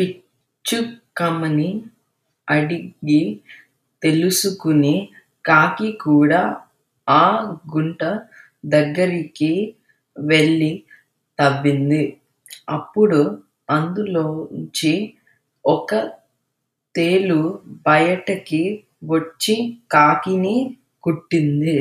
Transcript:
పిచ్చుకమ్మని అడిగి తెలుసుకుని కాకి కూడా ఆ గుంట దగ్గరికి వెళ్ళి తవ్వింది. అప్పుడు అందులోంచి ఒక తేలు బయటికి వచ్చి కాకిని కుట్టింది.